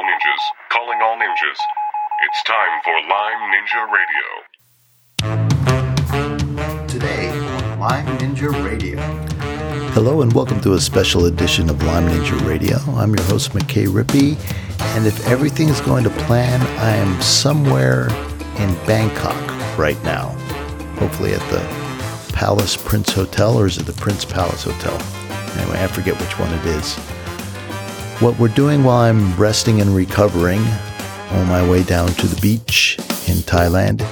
all ninjas, calling all ninjas. It's time for Lyme Ninja Radio. Today on Lyme Ninja Radio. Hello and welcome to a special edition of Lyme Ninja Radio. I'm your host, McKay Rippey, and if everything is going to plan, I am somewhere in Bangkok right now. Hopefully at the Palace Prince Hotel, or is it the Prince Palace Hotel? Anyway, I forget which one it is. What we're doing while I'm resting and recovering on my way down to the beach in Thailand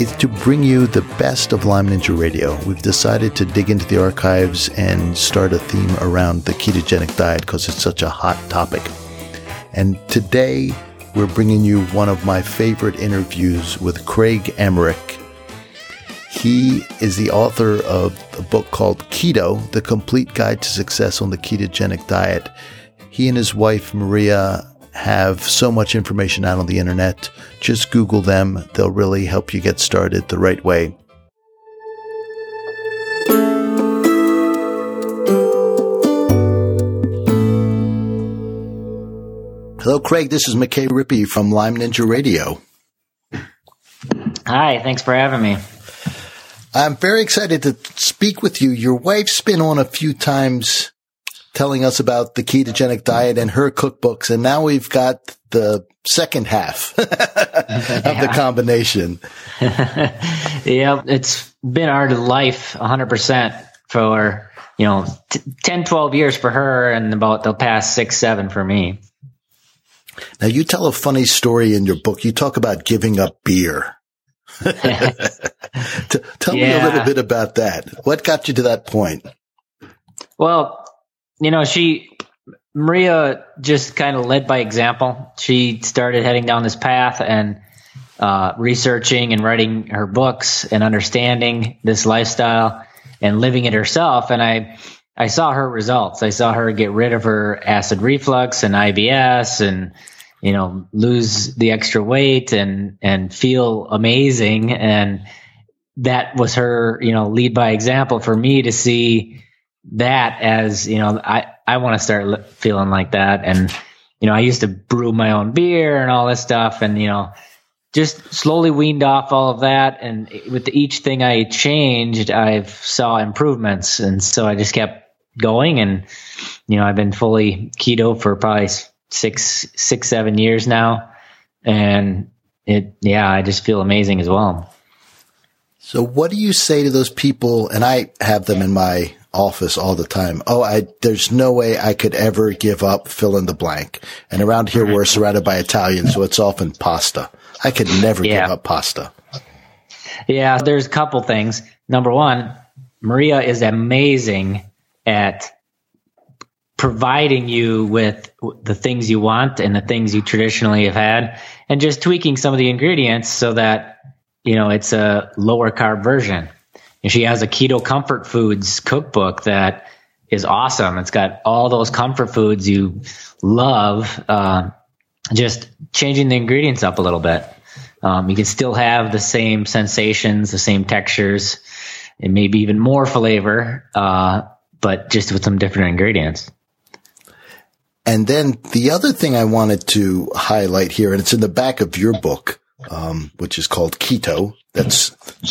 is to bring you the best of Lyme Ninja Radio. We've decided to dig into the archives and start a theme around the ketogenic diet because it's such a hot topic. And today we're bringing you one of my favorite interviews with Craig Emmerich. He is the author of a book called Keto, The Complete Guide to Success on the Ketogenic Diet. He and his wife, Maria, have so much information out on the internet. Just Google them. They'll really help you get started the right way. Hello, Craig. This is McKay Rippey from Lyme Ninja Radio. Hi, thanks for having me. I'm very excited to speak with you. Your wife's been on a few times telling us about the ketogenic diet and her cookbooks, and now we've got the second half of the combination. yeah, it's been our life 100% for, you know, t- 10, 12 years for her and about the past six, seven for me. Now, you tell a funny story in your book. You talk about giving up beer. Tell yeah. me a little bit about that. What got you to that point? Well, you know, she, Maria just kind of led by example. She started heading down this path and uh, researching and writing her books and understanding this lifestyle and living it herself. And I, I saw her results. I saw her get rid of her acid reflux and IBS and, you know, lose the extra weight and, and feel amazing. And that was her, you know, lead by example for me to see that as, you know, I, I want to start feeling like that. And, you know, I used to brew my own beer and all this stuff and, you know, just slowly weaned off all of that. And with each thing I changed, I saw improvements. And so I just kept going and you know i've been fully keto for probably six six seven years now and it yeah i just feel amazing as well so what do you say to those people and i have them in my office all the time. Oh i there's no way i could ever give up fill in the blank. And around here we're surrounded by italians so it's often pasta. I could never yeah. give up pasta. Yeah there's a couple things. Number one maria is amazing at providing you with the things you want and the things you traditionally have had and just tweaking some of the ingredients so that you know it's a lower carb version and she has a keto comfort foods cookbook that is awesome it's got all those comfort foods you love uh, just changing the ingredients up a little bit um, you can still have the same sensations the same textures and maybe even more flavor uh, but just with some different ingredients. And then the other thing I wanted to highlight here, and it's in the back of your book, um, which is called Keto. That's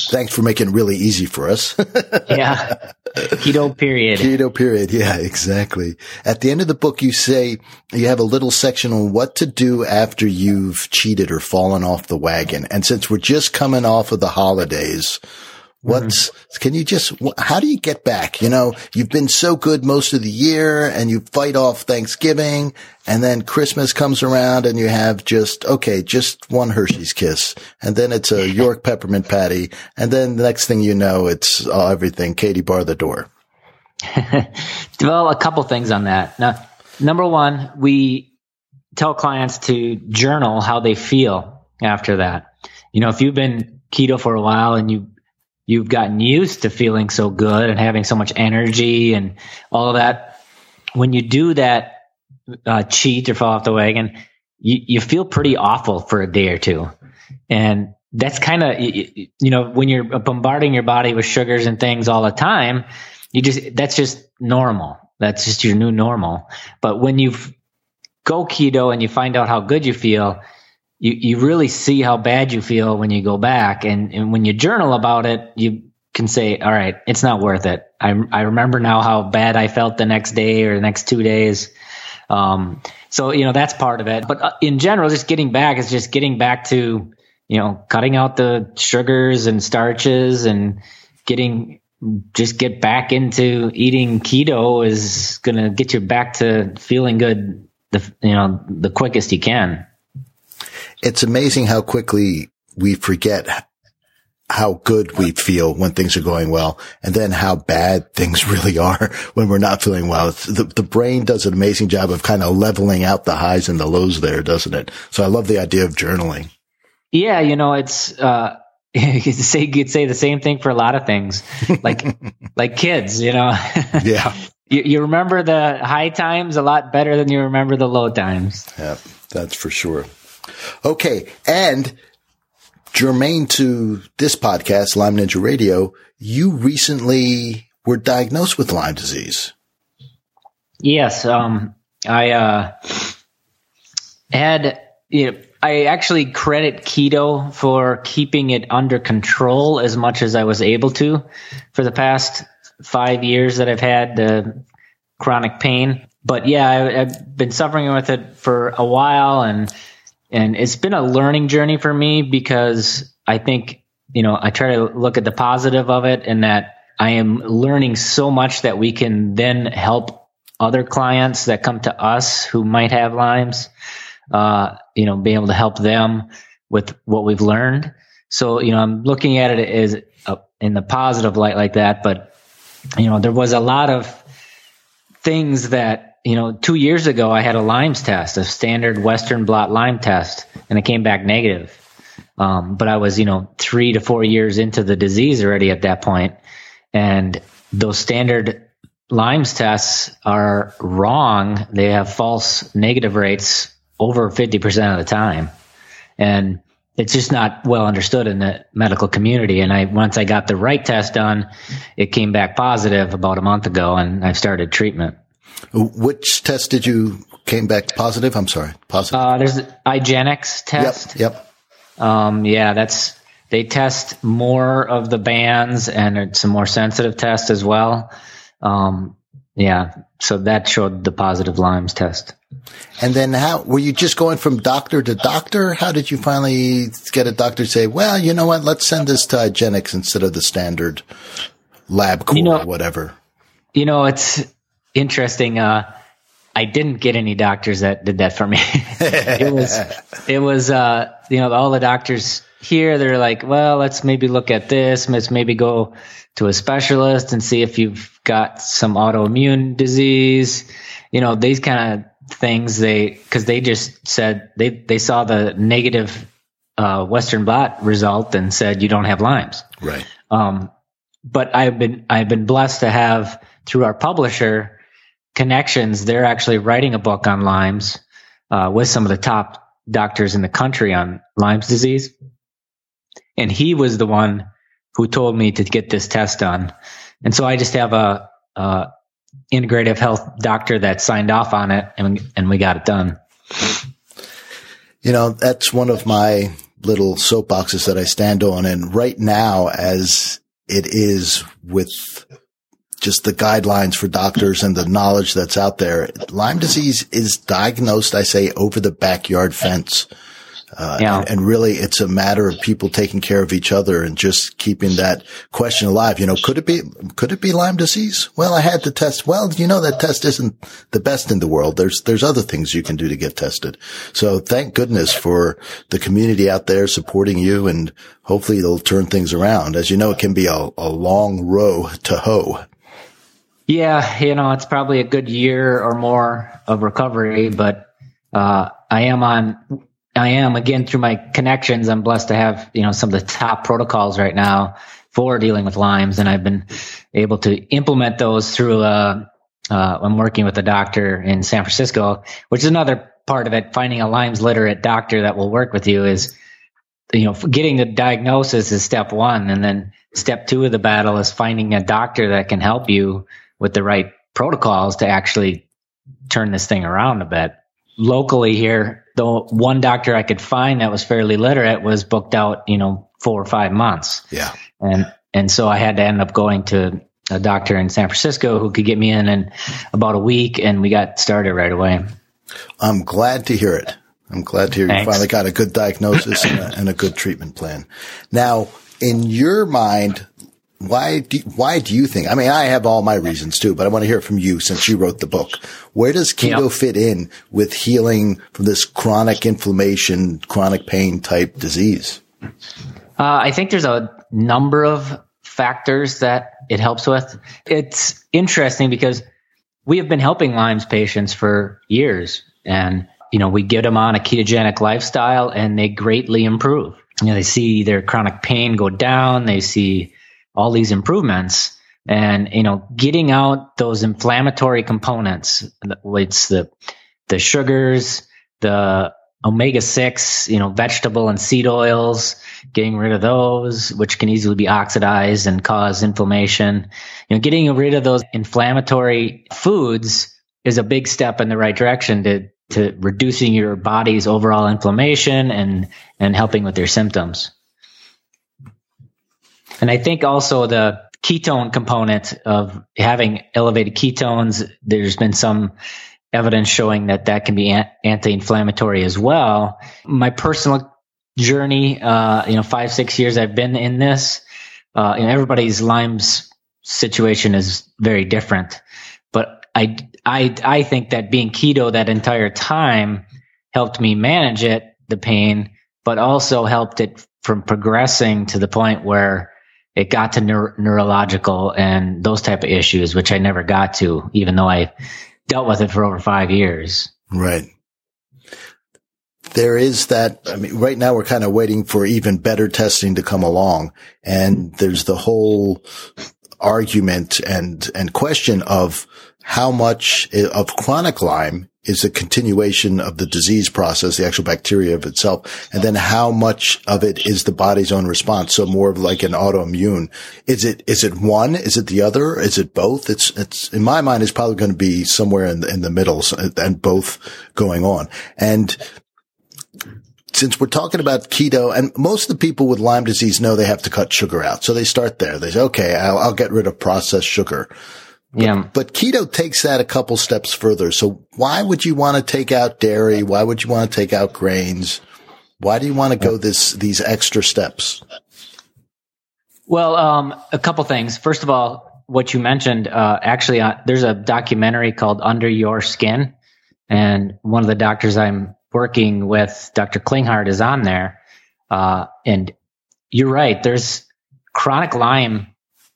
thanks for making it really easy for us. yeah. Keto period. Keto period. Yeah, exactly. At the end of the book, you say you have a little section on what to do after you've cheated or fallen off the wagon. And since we're just coming off of the holidays, What's, mm-hmm. can you just, how do you get back? You know, you've been so good most of the year and you fight off Thanksgiving and then Christmas comes around and you have just, okay, just one Hershey's kiss. And then it's a York peppermint patty. And then the next thing you know, it's uh, everything. Katie bar the door. well, a couple things on that. Now, number one, we tell clients to journal how they feel after that. You know, if you've been keto for a while and you you've gotten used to feeling so good and having so much energy and all of that. When you do that uh, cheat or fall off the wagon, you, you feel pretty awful for a day or two. And that's kind of, you, you know, when you're bombarding your body with sugars and things all the time, you just, that's just normal. That's just your new normal. But when you've go keto and you find out how good you feel, you, you really see how bad you feel when you go back. And, and when you journal about it, you can say, all right, it's not worth it. I, I remember now how bad I felt the next day or the next two days. Um, so, you know, that's part of it. But uh, in general, just getting back is just getting back to, you know, cutting out the sugars and starches and getting, just get back into eating keto is going to get you back to feeling good, the, you know, the quickest you can. It's amazing how quickly we forget how good we feel when things are going well and then how bad things really are when we're not feeling well. The, the brain does an amazing job of kind of leveling out the highs and the lows there, doesn't it? So I love the idea of journaling. Yeah. You know, it's, uh, you could say, you could say the same thing for a lot of things like, like kids, you know? yeah. You, you remember the high times a lot better than you remember the low times. Yeah, that's for sure. Okay. And germane to this podcast, Lyme Ninja Radio, you recently were diagnosed with Lyme disease. Yes. Um, I, uh, had, you know, I actually credit keto for keeping it under control as much as I was able to for the past five years that I've had the chronic pain. But yeah, I, have been suffering with it for a while and and it's been a learning journey for me because I think, you know, I try to look at the positive of it and that I am learning so much that we can then help other clients that come to us who might have Lyme's, uh, you know, be able to help them with what we've learned. So, you know, I'm looking at it as a, in the positive light like that, but, you know, there was a lot of things that you know, two years ago, I had a Lyme's test, a standard Western blot Lyme test, and it came back negative. Um, but I was, you know, three to four years into the disease already at that point, and those standard Lyme's tests are wrong. They have false negative rates over 50% of the time. And it's just not well understood in the medical community. And I, once I got the right test done, it came back positive about a month ago and I've started treatment. Which test did you came back positive? I'm sorry, positive. Uh, there's IGeneX test. Yep. Yep. Um, yeah, that's they test more of the bands and it's a more sensitive test as well. Um, yeah, so that showed the positive Lyme's test. And then how were you just going from doctor to doctor? How did you finally get a doctor to say, well, you know what, let's send this to IGeneX instead of the standard LabCorp you know, or whatever? You know, it's interesting. Uh, I didn't get any doctors that did that for me. it was, it was, uh, you know, all the doctors here, they're like, well, let's maybe look at this. Let's maybe go to a specialist and see if you've got some autoimmune disease. You know, these kind of things. They, cause they just said they, they saw the negative, uh, Western blot result and said, you don't have Lyme's. Right. Um, but I've been, I've been blessed to have through our publisher, connections, they're actually writing a book on Lyme's uh, with some of the top doctors in the country on Lyme's disease. And he was the one who told me to get this test done. And so I just have a, a integrative health doctor that signed off on it and, and we got it done. You know, that's one of my little soapboxes that I stand on. And right now, as it is with just the guidelines for doctors and the knowledge that's out there. Lyme disease is diagnosed, I say, over the backyard fence. Uh, yeah. and, and, really it's a matter of people taking care of each other and just keeping that question alive. You know, could it be, could it be Lyme disease? Well, I had to test. Well, you know, that test isn't the best in the world. There's, there's other things you can do to get tested. So thank goodness for the community out there supporting you and hopefully it'll turn things around. As you know, it can be a, a long row to hoe. Yeah, you know, it's probably a good year or more of recovery, but uh, I am on. I am again through my connections. I'm blessed to have you know some of the top protocols right now for dealing with Lyme's, and I've been able to implement those through. Uh, uh, I'm working with a doctor in San Francisco, which is another part of it. Finding a Lyme's literate doctor that will work with you is, you know, getting the diagnosis is step one, and then step two of the battle is finding a doctor that can help you with the right protocols to actually turn this thing around a bit. locally here, the one doctor I could find that was fairly literate was booked out, you know, four or five months. Yeah. And, and so I had to end up going to a doctor in San Francisco who could get me in in about a week and we got started right away. I'm glad to hear it. I'm glad to hear Thanks. you finally got a good diagnosis and a, and a good treatment plan. Now, in your mind, why do, why do you think, I mean, I have all my reasons too, but I want to hear it from you since you wrote the book. Where does keto Yep. fit in with healing from this chronic inflammation, chronic pain type disease? Uh, I think there's a number of factors that it helps with. It's interesting because we have been helping Lyme's patients for years, and you know we get them on a ketogenic lifestyle, and they greatly improve. You know, they see their chronic pain go down. They see all these improvements, and you know, getting out those inflammatory components. It's the the sugars, the omega six, you know, vegetable and seed oils, getting rid of those, which can easily be oxidized and cause inflammation. You know, getting rid of those inflammatory foods is a big step in the right direction to to reducing your body's overall inflammation and and helping with your symptoms. And I think also the ketone component of having elevated ketones, there's been some evidence showing that that can be anti-inflammatory as well. My personal journey, uh, you know, five, six years I've been in this, uh, and everybody's Lyme's situation is very different. But I, I, I think that being keto that entire time helped me manage it, the pain, but also helped it from progressing to the point where it got to neur- neurological and those type of issues, which I never got to, even though I dealt with it for over five years. Right. There is that. I mean, right now we're kind of waiting for even better testing to come along. And there's the whole argument and, and question of how much eh, of chronic Lyme is a continuation of the disease process, the actual bacteria of itself. And then how much of it is the body's own response? So more of like an autoimmune. Is it, is it one? Is it the other? Is it both? It's, it's in my mind, is probably going to be somewhere in the, in the middle and both going on. And since we're talking about keto and most of the people with Lyme disease know they have to cut sugar out. So they start there. They say, okay, I'll, I'll get rid of processed sugar. Yeah. But keto takes that a couple steps further. So why would you want to take out dairy? Why would you want to take out grains? Why do you want to go this, these extra steps? Well, um, a couple things. First of all, what you mentioned, uh, actually, uh, there's a documentary called Under Your Skin, and one of the doctors I'm working with, Dr. Klinghardt, is on there. Uh, and you're right. There's chronic Lyme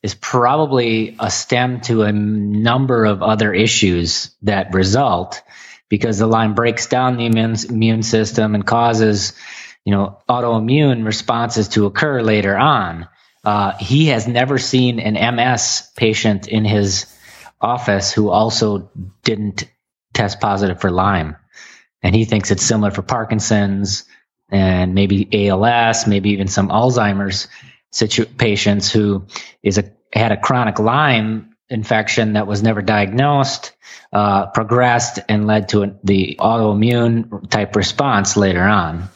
is probably a stem to a number of other issues that result because the Lyme breaks down the immune, immune system and causes, you know, autoimmune responses to occur later on. Uh, he has never seen an MS patient in his office who also didn't test positive for Lyme. And he thinks it's similar for Parkinson's and maybe ALS, maybe even some Alzheimer's situ- patients who is a had a chronic Lyme infection that was never diagnosed, uh, progressed, and led to a, the autoimmune type response later on.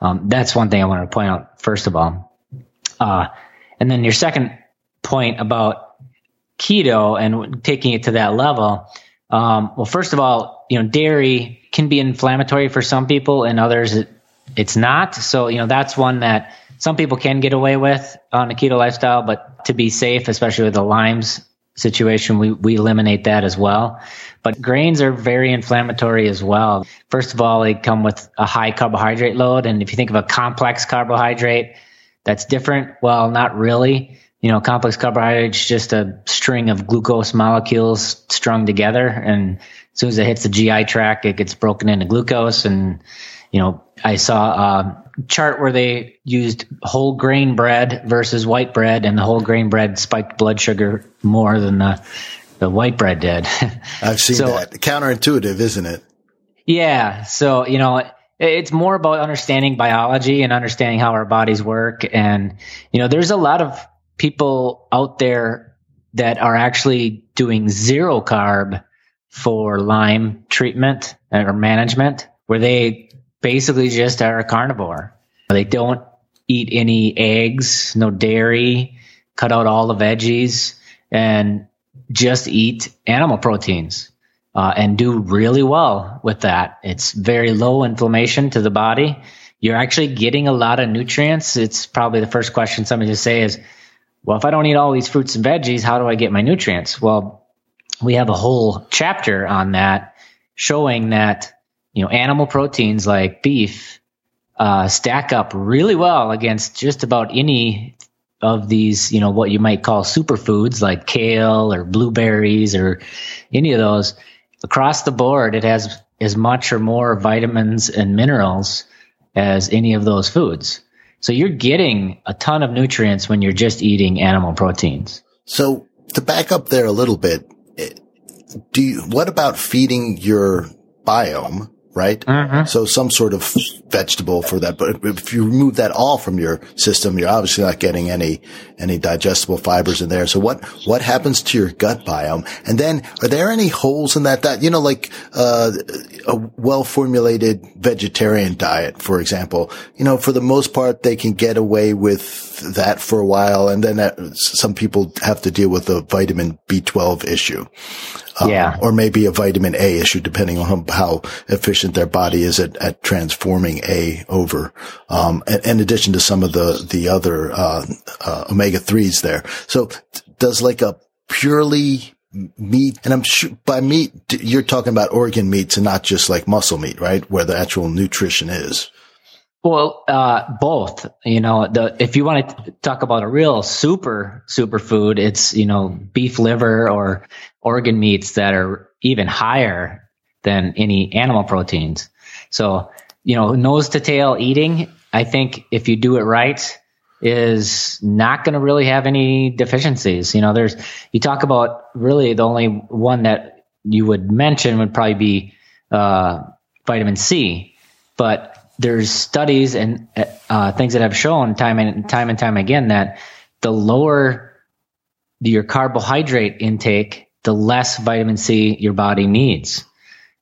Um, that's one thing I wanted to point out first of all. Uh, and then your second point about keto and taking it to that level. Um, well, first of all, you know, dairy can be inflammatory for some people, and others it, it's not. So, you know, that's one that some people can get away with on a keto lifestyle, but to be safe, especially with the Lyme's situation, we, we eliminate that as well. But grains are very inflammatory as well. First of all, they come with a high carbohydrate load. And if you think of a complex carbohydrate, that's different. Well, not really. You know, complex carbohydrate is just a string of glucose molecules strung together. And as soon as it hits the GI tract, it gets broken into glucose. And, you know, I saw a chart where they used whole grain bread versus white bread, and the whole grain bread spiked blood sugar more than the, the white bread did. I've seen So- that. Counterintuitive, isn't it? Yeah. So, you know, it- it's more about understanding biology and understanding how our bodies work. And, you know, there's a lot of people out there that are actually doing zero carb for Lyme treatment or management where they basically just are a carnivore. They don't eat any eggs, no dairy, cut out all the veggies, and just eat animal proteins uh, and do really well with that. It's very low inflammation to the body. You're actually getting a lot of nutrients. It's probably the first question somebody to say is, well, if I don't eat all these fruits and veggies, how do I get my nutrients? Well, we have a whole chapter on that showing that, you know, animal proteins like beef, uh, stack up really well against just about any of these, you know, what you might call superfoods like kale or blueberries or any of those. Across the board, it has as much or more vitamins and minerals as any of those foods. So you're getting a ton of nutrients when you're just eating animal proteins. So to back up there a little bit, eh, do you, what about feeding your biome right? Mm-hmm. So some sort of vegetable for that. But if you remove that all from your system, you're obviously not getting any, any digestible fibers in there. So what, what happens to your gut biome? And then are there any holes in that diet? You know, like, uh, a well formulated vegetarian diet, for example, you know, for the most part, they can get away with that for a while. And then that, some people have to deal with the vitamin B12 issue. Um, yeah. Or maybe a vitamin A issue, depending on how efficient their body is at, at transforming A over, um, in, in, addition to some of the, the other, uh, uh, omega threes there. So does like a purely meat, and I'm sure by meat, you're talking about organ meats and not just like muscle meat, right? Where the actual nutrition is. Well, uh, both. You know, the if you want to talk about a real super super food, it's you know beef liver or organ meats that are even higher than any animal proteins. So you know, nose to tail eating. I think if you do it right, is not going to really have any deficiencies. You know, there's you talk about really the only one that you would mention would probably be uh, vitamin C, but there's studies and uh, things that have shown time and time and time again that the lower your carbohydrate intake, the less vitamin C your body needs.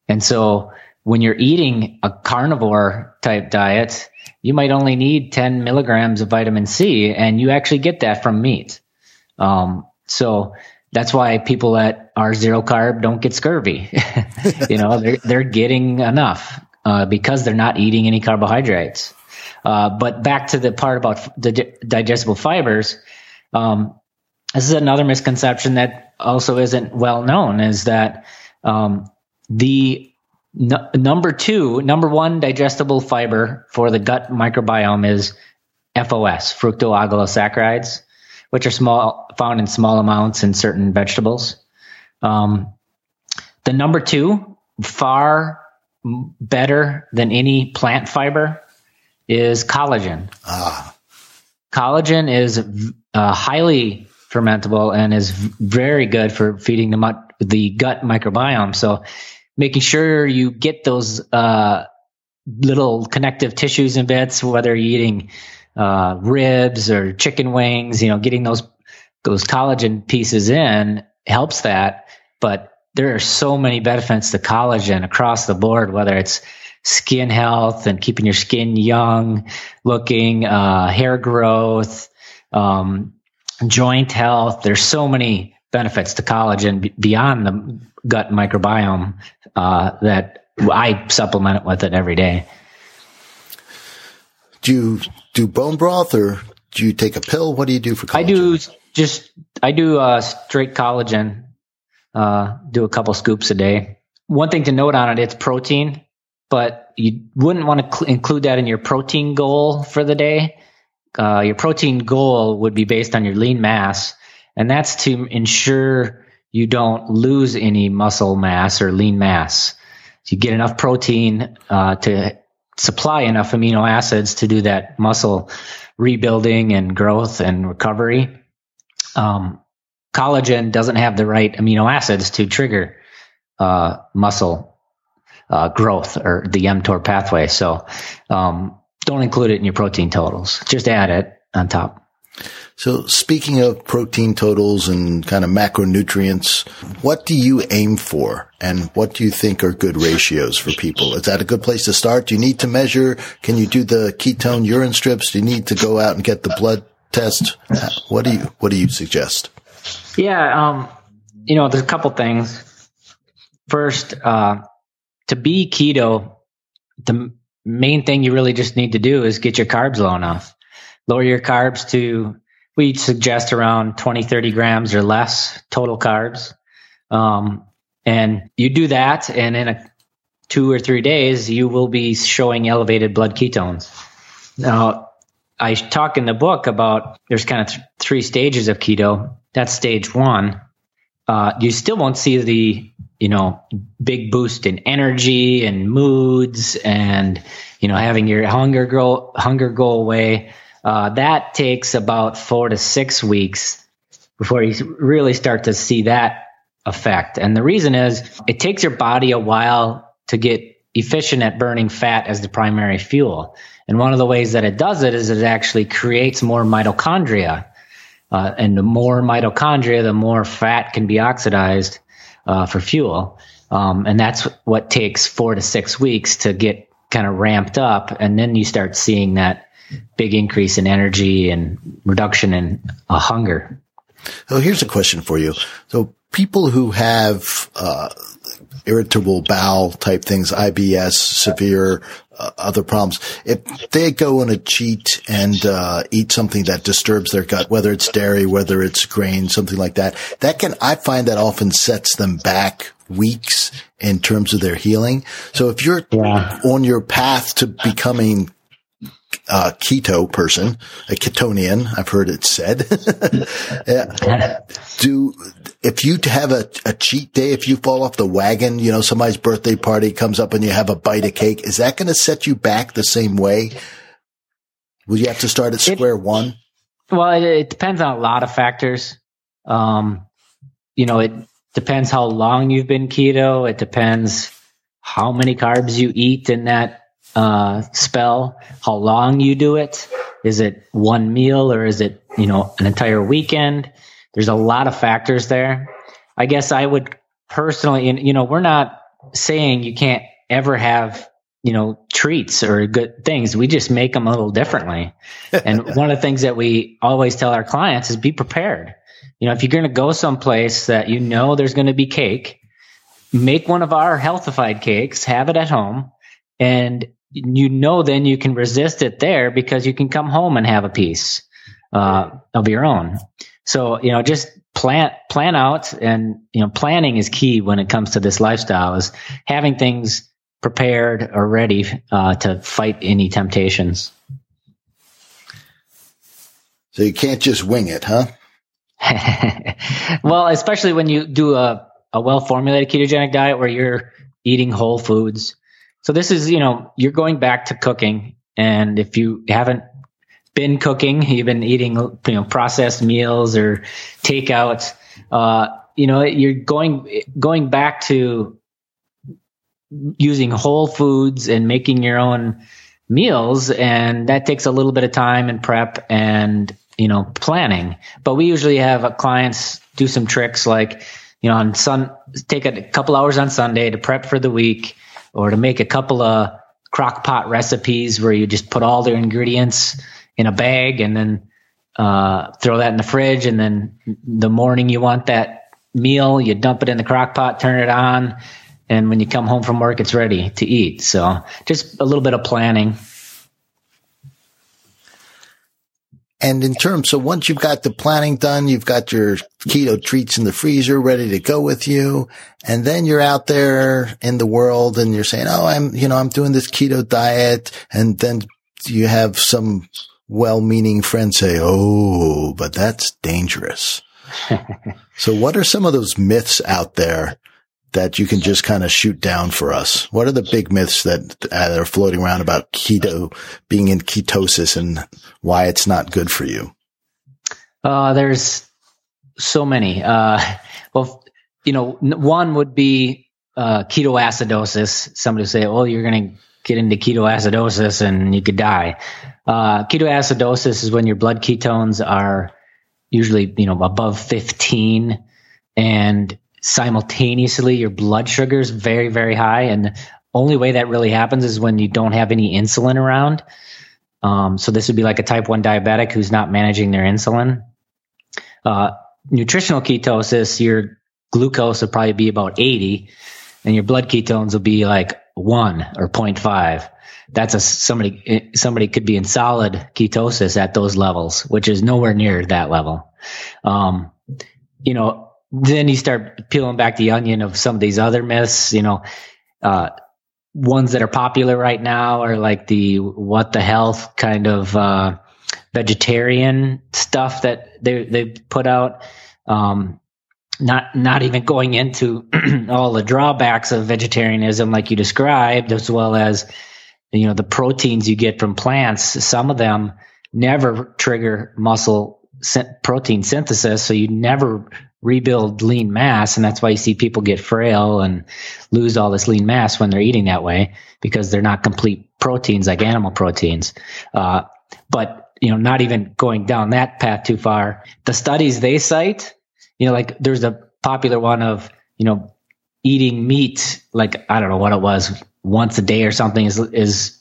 And so when you're eating a carnivore type diet, you might only need 10 milligrams of vitamin C and you actually get that from meat. Um, so that's why people that are zero carb don't get scurvy. you know, they're, they're getting enough uh, because they're not eating any carbohydrates. Uh, but back to the part about digestible fibers, um, this is another misconception that also isn't well known is that um, the number two, number one digestible fiber for the gut microbiome is FOS, fructooligosaccharides, which are small, found in small amounts in certain vegetables. Um, the number two, far better than any plant fiber is collagen. Ah. Collagen is uh, highly fermentable and is very good for feeding the, the gut microbiome. So making sure you get those uh, little connective tissues and bits, whether you're eating uh, ribs or chicken wings, you know, getting those those collagen pieces in helps that. But there are so many benefits to collagen across the board, whether it's skin health and keeping your skin young looking, uh, hair growth, um, joint health. There's so many benefits to collagen beyond the gut microbiome uh, that I supplement it with it every day. Do you do bone broth or do you take a pill? What do you do for collagen? I do just I do uh, straight collagen uh, do a couple scoops a day. One thing to note on it, it's protein, but you wouldn't want to cl- include that in your protein goal for the day. Uh, your protein goal would be based on your lean mass, and that's to ensure you don't lose any muscle mass or lean mass. So you get enough protein uh, to supply enough amino acids to do that muscle rebuilding and growth and recovery. Um, collagen doesn't have the right amino acids to trigger uh, muscle uh, growth or the mTOR pathway. So um, don't include it in your protein totals. Just add it on top. So speaking of protein totals and kind of macronutrients, what do you aim for and what do you think are good ratios for people? Is that a good place to start? Do you need to measure? Can you do the ketone urine strips? Do you need to go out and get the blood test? What do you, what do you suggest? Yeah. Um, you know, there's a couple things. First, uh, to be keto, the main thing you really just need to do is get your carbs low enough. Lower your carbs to we suggest around 20, 30 grams or less total carbs. Um, and you do that, and in a two or three days, you will be showing elevated blood ketones. Now, I talk in the book about there's kind of th- three stages of keto. That's stage one. Uh, you still won't see the you know big boost in energy and moods and you know having your hunger go hunger go away uh, that takes about four to six weeks before you really start to see that effect. And the reason is it takes your body a while to get efficient at burning fat as the primary fuel. And one of the ways that it does it is it actually creates more mitochondria. Uh, and the more mitochondria, the more fat can be oxidized uh, for fuel. Um, and that's what takes four to six weeks to get kind of ramped up. And then you start seeing that big increase in energy and reduction in uh, hunger. So here's a question for you. So people who have uh, irritable bowel type things, IBS, severe uh, other problems, if they go on a cheat and uh, eat something that disturbs their gut, whether it's dairy, whether it's grain, something like that, that can I find that often sets them back weeks in terms of their healing. So if you're yeah. on your path to becoming uh, keto person, a ketonian. I've heard it said. Do if you have a, a cheat day, if you fall off the wagon, you know somebody's birthday party comes up and you have a bite of cake, is that going to set you back the same way? Will you have to start at square it, one? Well, it, it, depends on a lot of factors. Um, you know, it depends how long you've been keto. It depends how many carbs you eat in that uh, spell, how long you do it. Is it one meal or is it, you know, an entire weekend? There's a lot of factors there. I guess I would personally, and you know, we're not saying you can't ever have, you know, treats or good things. We just make them a little differently. and one of the things that we always tell our clients is be prepared. You know, if you're going to go someplace that you know there's going to be cake, make one of our healthified cakes, have it at home, and you know then you can resist it there because you can come home and have a piece uh, of your own. So you know, just plan plan out, and you know, planning is key when it comes to this lifestyle. Is having things prepared or ready uh, to fight any temptations. So you can't just wing it, huh? well, especially when you do a, a well formulated ketogenic diet where you're eating whole foods so this is, you know, you're going back to cooking. And if you haven't been cooking, you've been eating, you know, processed meals or takeouts, uh, you know, you're going, going back to using whole foods and making your own meals. And that takes a little bit of time and prep and, you know, planning. But we usually have clients do some tricks like, you know, on sun, take a couple hours on Sunday to prep for the week or to make a couple of crock pot recipes where you just put all the ingredients in a bag and then uh, throw that in the fridge. And then the morning you want that meal, you dump it in the crock pot, turn it on. And when you come home from work, it's ready to eat. So just a little bit of planning. And in terms, so once you've got the planning done, you've got your keto treats in the freezer ready to go with you. And then you're out there in the world and you're saying, Oh, I'm, you know, I'm doing this keto diet. And then you have some well-meaning friend say, Oh, but that's dangerous. so what are some of those myths out there that you can just kind of shoot down for us? What are the big myths that, that are floating around about keto being in ketosis and why it's not good for you? Uh, there's so many. Uh, well, you know, one would be uh, ketoacidosis. Somebody would say, "Oh, you're going to get into ketoacidosis and you could die. Uh, ketoacidosis is when your blood ketones are usually, you know, above 15 and simultaneously your blood sugar is very, very high. And the only way that really happens is when you don't have any insulin around. Um, so this would be like a type 1 diabetic who's not managing their insulin. Uh, nutritional ketosis, your glucose will probably be about 80 and your blood ketones will be like one or 0.5 that's a somebody somebody could be in solid ketosis at those levels which is nowhere near that level um, you know then you start peeling back the onion of some of these other myths you know uh, ones that are popular right now are like the what the health kind of uh, vegetarian stuff that they they put out. Um, not not even going into all the drawbacks of vegetarianism like you described as well as you know the proteins you get from plants. Some of them never trigger muscle protein synthesis so you never rebuild lean mass and that's why you see people get frail and lose all this lean mass when they're eating that way because they're not complete proteins like animal proteins uh, but you know not even going down that path too far the studies they cite you know, like there's a popular one of, you know, eating meat, like, I don't know what it was, once a day or something is, is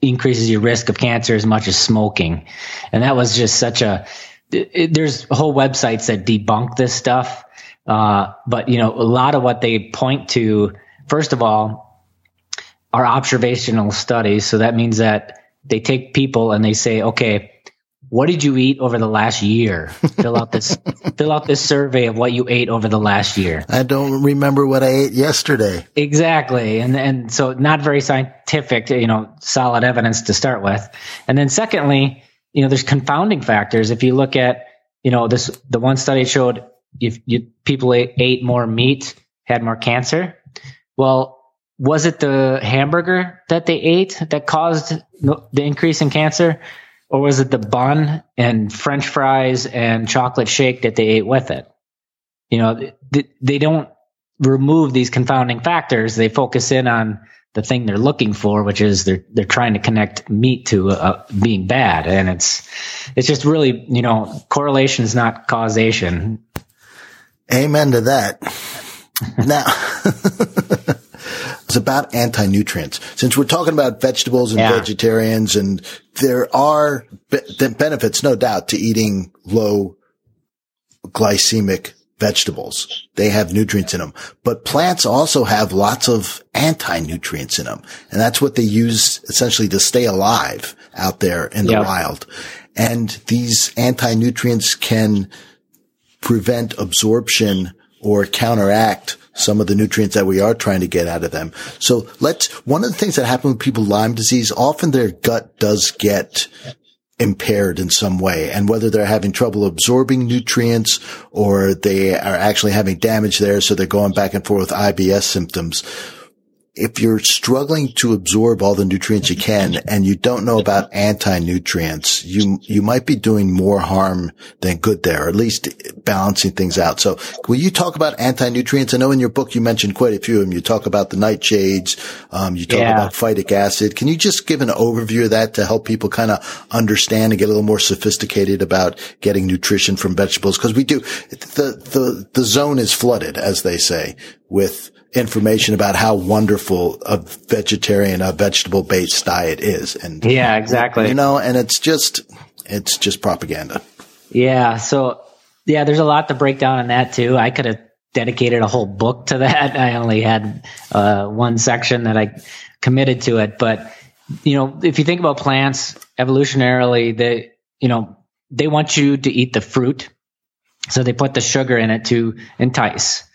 increases your risk of cancer as much as smoking. And that was just such a, it, there's whole websites that debunk this stuff. Uh, but you know, a lot of what they point to, first of all, are observational studies. So that means that they take people and they say, okay, what did you eat over the last year? fill out this fill out this survey of what you ate over the last year. I don't remember what I ate yesterday. Exactly. And and so not very scientific, you know, solid evidence to start with. And then secondly, you know, there's confounding factors. If you look at, you know, this the one study showed if you, people ate, ate more meat had more cancer. Well, was it the hamburger that they ate that caused the increase in cancer? or was it the bun and french fries and chocolate shake that they ate with it you know they, they don't remove these confounding factors they focus in on the thing they're looking for which is they're they're trying to connect meat to uh, being bad and it's it's just really you know correlation is not causation amen to that now It's about anti-nutrients. Since we're talking about vegetables and yeah. vegetarians and there are be- benefits, no doubt, to eating low glycemic vegetables. They have nutrients in them, but plants also have lots of anti-nutrients in them. And that's what they use essentially to stay alive out there in the yep. wild. And these anti-nutrients can prevent absorption or counteract some of the nutrients that we are trying to get out of them. So let's, one of the things that happen with people with Lyme disease, often their gut does get impaired in some way. And whether they're having trouble absorbing nutrients or they are actually having damage there. So they're going back and forth with IBS symptoms if you're struggling to absorb all the nutrients you can and you don't know about anti-nutrients, you, you might be doing more harm than good there, or at least balancing things out. So will you talk about anti-nutrients? I know in your book you mentioned quite a few of them. You talk about the nightshades. Um, you talk yeah. about phytic acid. Can you just give an overview of that to help people kind of understand and get a little more sophisticated about getting nutrition from vegetables? Cause we do, the, the, the zone is flooded, as they say, with information about how wonderful a vegetarian, a vegetable based diet is. And yeah, exactly. You know, and it's just, it's just propaganda. Yeah. So yeah, there's a lot to break down on that too. I could have dedicated a whole book to that. I only had uh, one section that I committed to it, but you know, if you think about plants evolutionarily, they, you know, they want you to eat the fruit. So they put the sugar in it to entice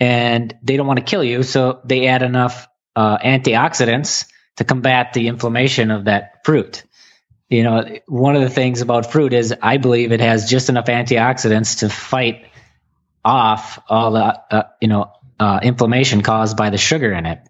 and they don't want to kill you, so they add enough uh, antioxidants to combat the inflammation of that fruit. You know, one of the things about fruit is I believe it has just enough antioxidants to fight off all the uh, you know uh, inflammation caused by the sugar in it.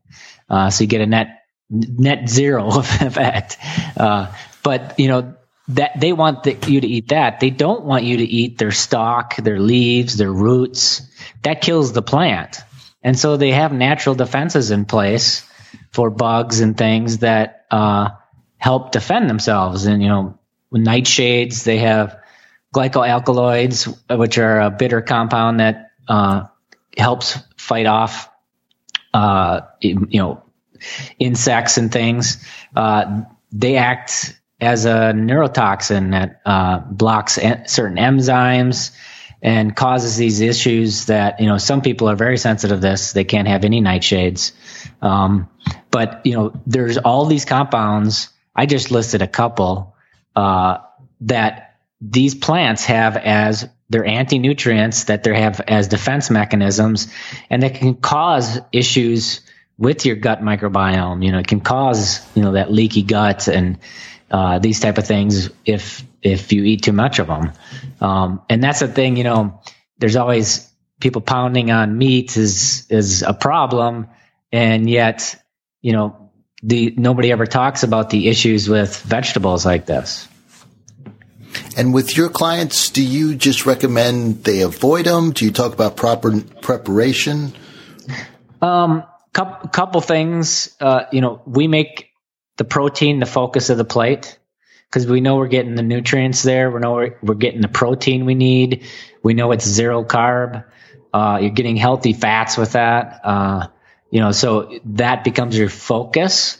Uh, so you get a net net zero effect. Uh, but you know that they want the, you to eat that. They don't want you to eat their stalk, their leaves, their roots. That kills the plant. And so they have natural defenses in place for bugs and things that uh, help defend themselves. And you know, nightshades they have glycoalkaloids, which are a bitter compound that uh, helps fight off, uh, you know, insects and things. Uh, they act as a neurotoxin that uh, blocks certain enzymes and causes these issues that you know some people are very sensitive to this. They can't have any nightshades. Um, but you know there's all these compounds. I just listed a couple uh, that these plants have as their anti-nutrients that they have as defense mechanisms and that can cause issues with your gut microbiome. You know it can cause you know that leaky gut and uh, these type of things if if you eat too much of them. Um, and that's the thing, you know. There's always people pounding on meat is is a problem, and yet you know the nobody ever talks about the issues with vegetables like this. And with your clients, do you just recommend they avoid them? Do you talk about proper preparation? Um, couple, couple things. Uh, you know, we make the protein the focus of the plate because we know we're getting the nutrients there. We know we're, we're getting the protein we need. We know it's zero carb. Uh, you're getting healthy fats with that. Uh, you know, so that becomes your focus.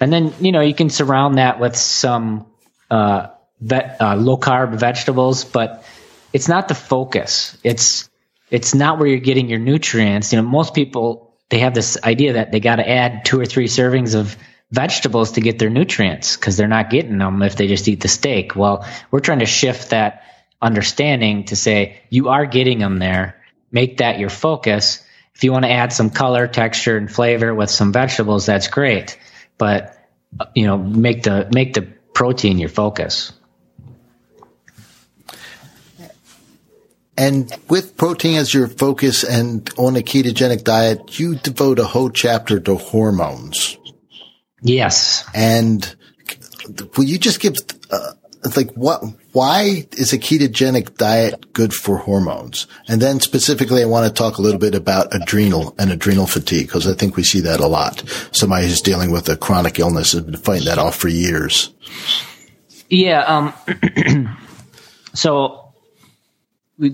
And then, you know, you can surround that with some uh, vet, uh, low carb vegetables, but it's not the focus. It's it's not where you're getting your nutrients. You know, most people they have this idea that they got to add two or three servings of vegetables to get their nutrients because they're not getting them if they just eat the steak. Well, we're trying to shift that understanding to say you are getting them there. Make that your focus. If you want to add some color, texture, and flavor with some vegetables, that's great. But you know, make the make the protein your focus. And with protein as your focus and on a ketogenic diet, you devote a whole chapter to hormones. Yes. And will you just give, uh, like what, why is a ketogenic diet good for hormones? And then specifically, I want to talk a little bit about adrenal and adrenal fatigue because I think we see that a lot. Somebody who's dealing with a chronic illness has been fighting that off for years. Yeah. Um, so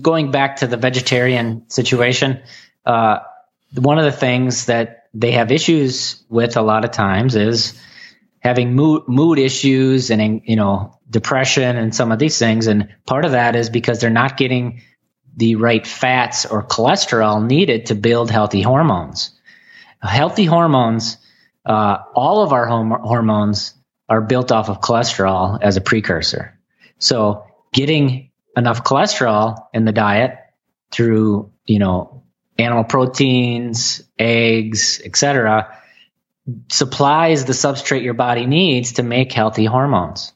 going back to the vegetarian situation, uh, one of the things that they have issues with a lot of times is having mood mood issues and you know depression and some of these things. And part of that is because they're not getting the right fats or cholesterol needed to build healthy hormones. Healthy hormones uh, all of our hom- hormones are built off of cholesterol as a precursor. So getting enough cholesterol in the diet through you know animal proteins, eggs, etc., supplies the substrate your body needs to make healthy hormones.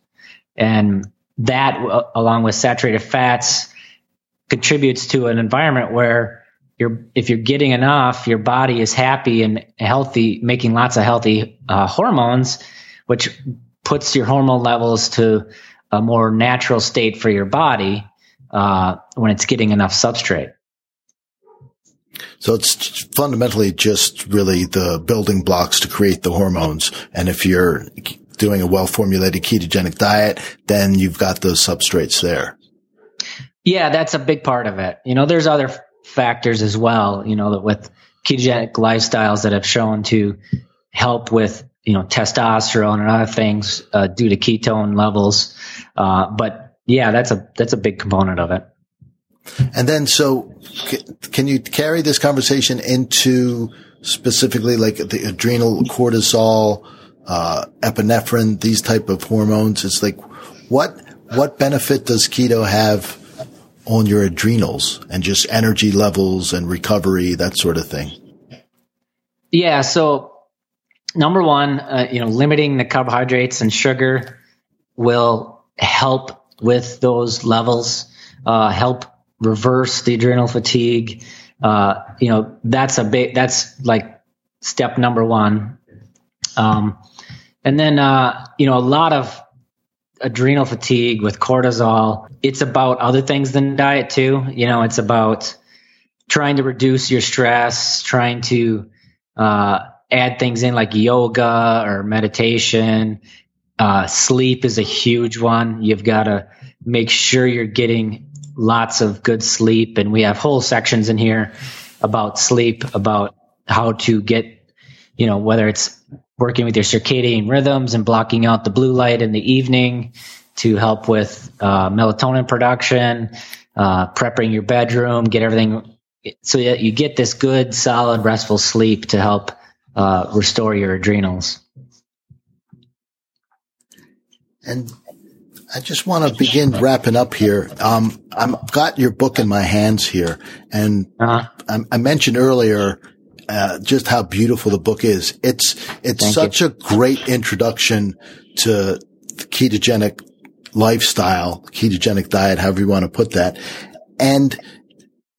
And that, along with saturated fats, contributes to an environment where you're, if you're getting enough, your body is happy and healthy, making lots of healthy uh, hormones, which puts your hormone levels to a more natural state for your body uh, when it's getting enough substrate. So it's fundamentally just really the building blocks to create the hormones. And if you're doing a well formulated ketogenic diet, then you've got those substrates there. Yeah, that's a big part of it. You know, there's other factors as well, you know, that with ketogenic lifestyles that have shown to help with, you know, testosterone and other things uh, due to ketone levels. Uh, but yeah, that's a, that's a big component of it. And then, so can you carry this conversation into specifically like the adrenal cortisol, uh, epinephrine, these type of hormones? It's like, what, what benefit does keto have on your adrenals and just energy levels and recovery, that sort of thing? Yeah. So number one, uh, you know, limiting the carbohydrates and sugar will help with those levels, uh, help reverse the adrenal fatigue. Uh, you know, that's a big, that's like step number one. Um, and then, uh, you know, a lot of adrenal fatigue with cortisol, it's about other things than diet too. You know, it's about trying to reduce your stress, trying to, uh, add things in like yoga or meditation. Uh, sleep is a huge one. You've got to make sure you're getting lots of good sleep. And we have whole sections in here about sleep, about how to get, you know, whether it's working with your circadian rhythms and blocking out the blue light in the evening to help with uh, melatonin production, uh, prepping your bedroom, get everything so that you get this good, solid, restful sleep to help uh, restore your adrenals. And I just want to begin wrapping up here. Um, I've got your book in my hands here, and uh-huh. I, I, mentioned earlier uh, just how beautiful the book is. It's it's Thank such you. a great introduction to ketogenic lifestyle, ketogenic diet, however you want to put that, and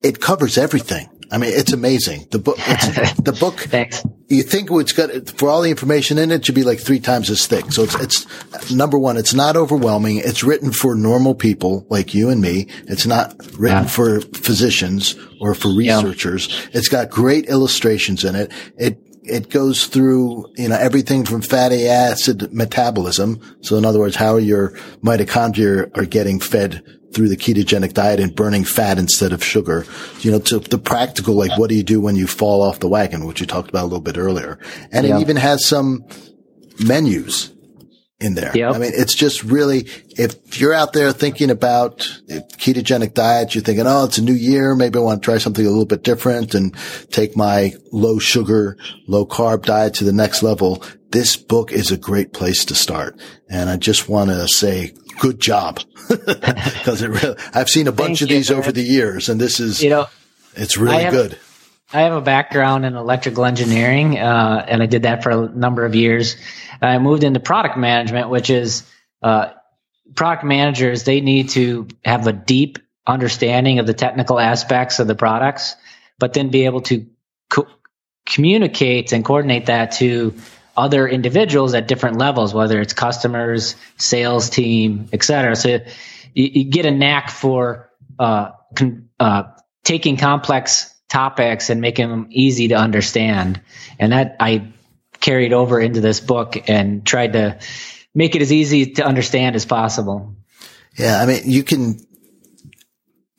it covers everything. I mean, it's amazing. The book, the book, Thanks. you think it's got, for all the information in it, it should be like three times as thick. So it's, it's number one, it's not overwhelming. It's written for normal people like you and me. It's not written yeah. for physicians or for researchers. Yeah. It's got great illustrations in it. It, it goes through, you know, everything from fatty acid metabolism. So in other words, how your mitochondria are getting fed through the ketogenic diet and burning fat instead of sugar. You know, to the practical, like what do you do when you fall off the wagon, which you talked about a little bit earlier. And yeah. it even has some menus in there. Yep. I mean, it's just really, if you're out there thinking about ketogenic diet, you're thinking, oh, it's a new year. Maybe I want to try something a little bit different and take my low sugar, low carb diet to the next level. This book is a great place to start. And I just want to say good job because it really, I've seen a bunch Thank of these over the years and this is, you know, it's really have, good. I have a background in electrical engineering, uh, and I did that for a number of years. I moved into product management, which is uh, product managers. They need to have a deep understanding of the technical aspects of the products, but then be able to co- communicate and coordinate that to other individuals at different levels, whether it's customers, sales team, et cetera. So you, you get a knack for uh, con- uh, taking complex topics and making them easy to understand. And that I carried over into this book and tried to make it as easy to understand as possible. Yeah. I mean, you can,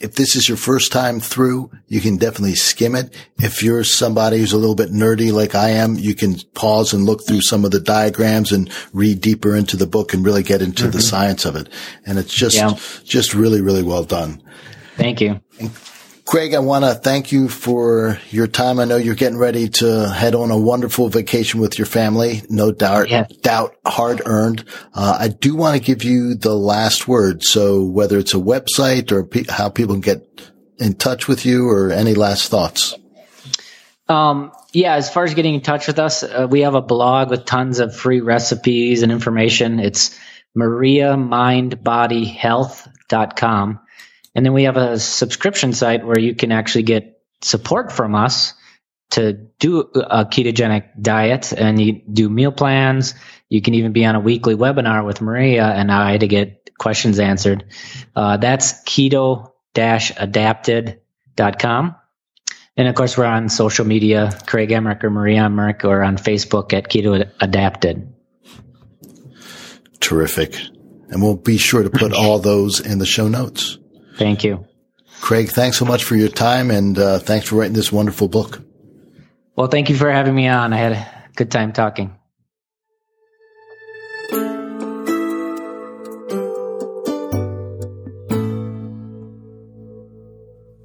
if this is your first time through, you can definitely skim it. If you're somebody who's a little bit nerdy like I am, you can pause and look through some of the diagrams and read deeper into the book and really get into mm-hmm. the science of it. And it's just, yeah. just really, really well done. Thank you. Craig, I want to thank you for your time. I know you're getting ready to head on a wonderful vacation with your family. No doubt, yeah. doubt hard earned. Uh, I do want to give you the last word. So whether it's a website or pe- how people can get in touch with you or any last thoughts. Um, yeah, as far as getting in touch with us, uh, we have a blog with tons of free recipes and information. It's mariamindbodyhealth.com. And then we have a subscription site where you can actually get support from us to do a ketogenic diet and you do meal plans. You can even be on a weekly webinar with Maria and I to get questions answered. Uh, that's keto adapted.com. And of course, we're on social media, Craig Emmerich or Maria Emmerich, or on Facebook at Keto Adapted. Terrific. And we'll be sure to put all those in the show notes. Thank you. Craig, thanks so much for your time and uh, thanks for writing this wonderful book. Well, thank you for having me on. I had a good time talking.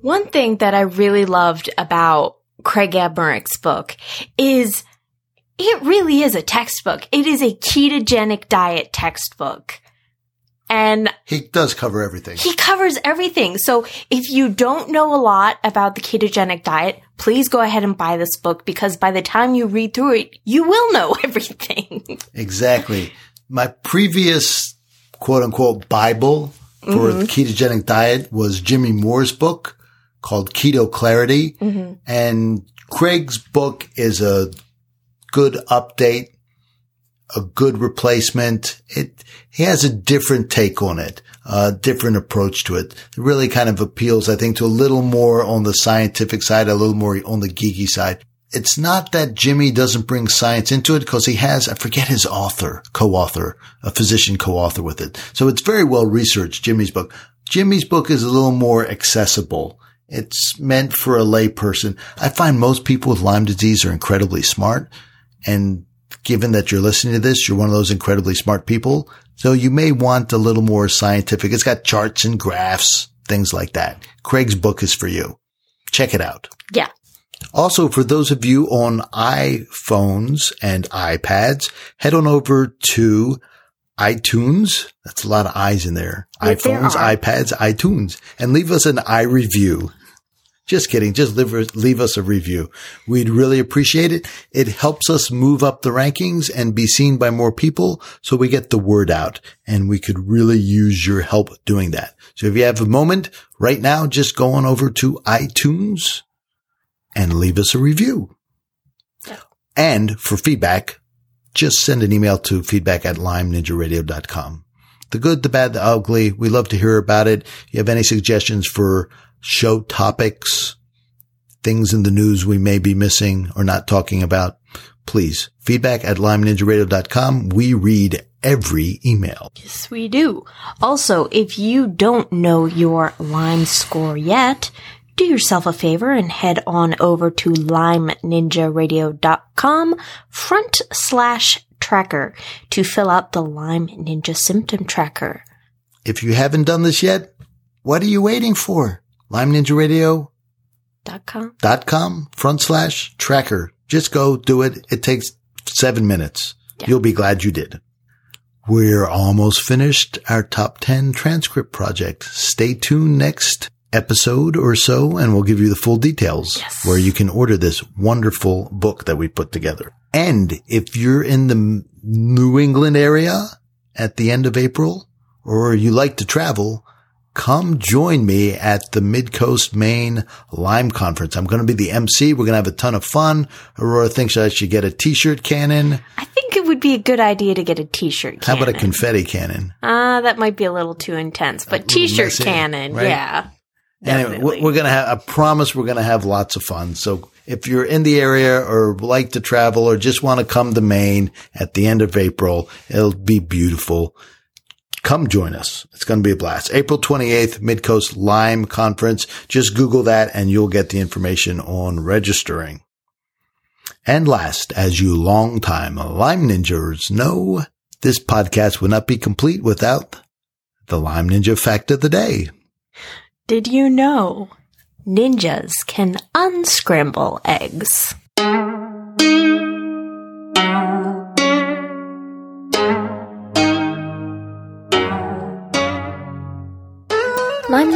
One thing that I really loved about Craig Emmerich's book is it really is a textbook. It is a ketogenic diet textbook. And he does cover everything. He covers everything. So if you don't know a lot about the ketogenic diet, please go ahead and buy this book because by the time you read through it, you will know everything. exactly. My previous quote unquote Bible for mm-hmm. the ketogenic diet was Jimmy Moore's book called Keto Clarity. Mm-hmm. And Craig's book is a good update a good replacement. It, he has a different take on it, a different approach to it. It really kind of appeals, I think, to a little more on the scientific side, a little more on the geeky side. it's not that Jimmy doesn't bring science into it because he has, I forget his author, co-author, a physician co-author with it. So it's very well researched, Jimmy's book. Jimmy's book is a little more accessible. It's meant for a lay person. I find most people with Lyme disease are incredibly smart. And given that you're listening to this, you're one of those incredibly smart people. So you may want a little more scientific. It's got charts and graphs, things like that. Craig's book is for you. Check it out. Yeah. Also, for those of you on iPhones and iPads, head on over to iTunes. That's a lot of eyes in there. Yes, iPhones, iPads, iTunes, and leave us an i review. Just kidding. Just leave, leave us a review. We'd really appreciate it. It helps us move up the rankings and be seen by more people so we get the word out and we could really use your help doing that. So if you have a moment right now, just go on over to iTunes and leave us a review. And for feedback, just send an email to feedback at lymeninjaradio.com. The good, the bad, the ugly. We love to hear about it. You have any suggestions for show topics, things in the news we may be missing or not talking about? Please feedback at lymeninjaradio.com. We read every email. Yes, we do. Also, if you don't know your Lyme score yet, do yourself a favor and head on over to lymeninjaradio.com front slash tracker to fill out the Lyme Ninja symptom tracker. If you haven't done this yet, what are you waiting for? LymeNinjaRadio.com Dot com. front slash tracker. Just go do it. It takes seven minutes. You'll be glad you did. We're almost finished our top 10 transcript project. Stay tuned next episode or so and we'll give you the full details Yes. where you can order this wonderful book that we put together. And if you're in the New England area at the end of April or you like to travel, come join me at the Midcoast Maine Lyme Conference. I'm going to be the MC. We're going to have a ton of fun. Aurora thinks I should get a t-shirt cannon. I think it would be a good idea to get a t-shirt How about a confetti cannon? Ah, that might be a little too intense, but t-shirt messy, cannon, right? yeah. Anyway, Definitely. we're going to have, I promise we're going to have lots of fun. So if you're in the area or like to travel or just want to come to Maine at the end of April, it'll be beautiful. Come join us. It's going to be a blast. April 28th, Midcoast Lyme Conference. Just Google that and you'll get the information on registering. And last, as you longtime Lyme Ninjas know, this podcast would not be complete without the Lyme Ninja fact of the day. Did you know ninjas can unscramble eggs?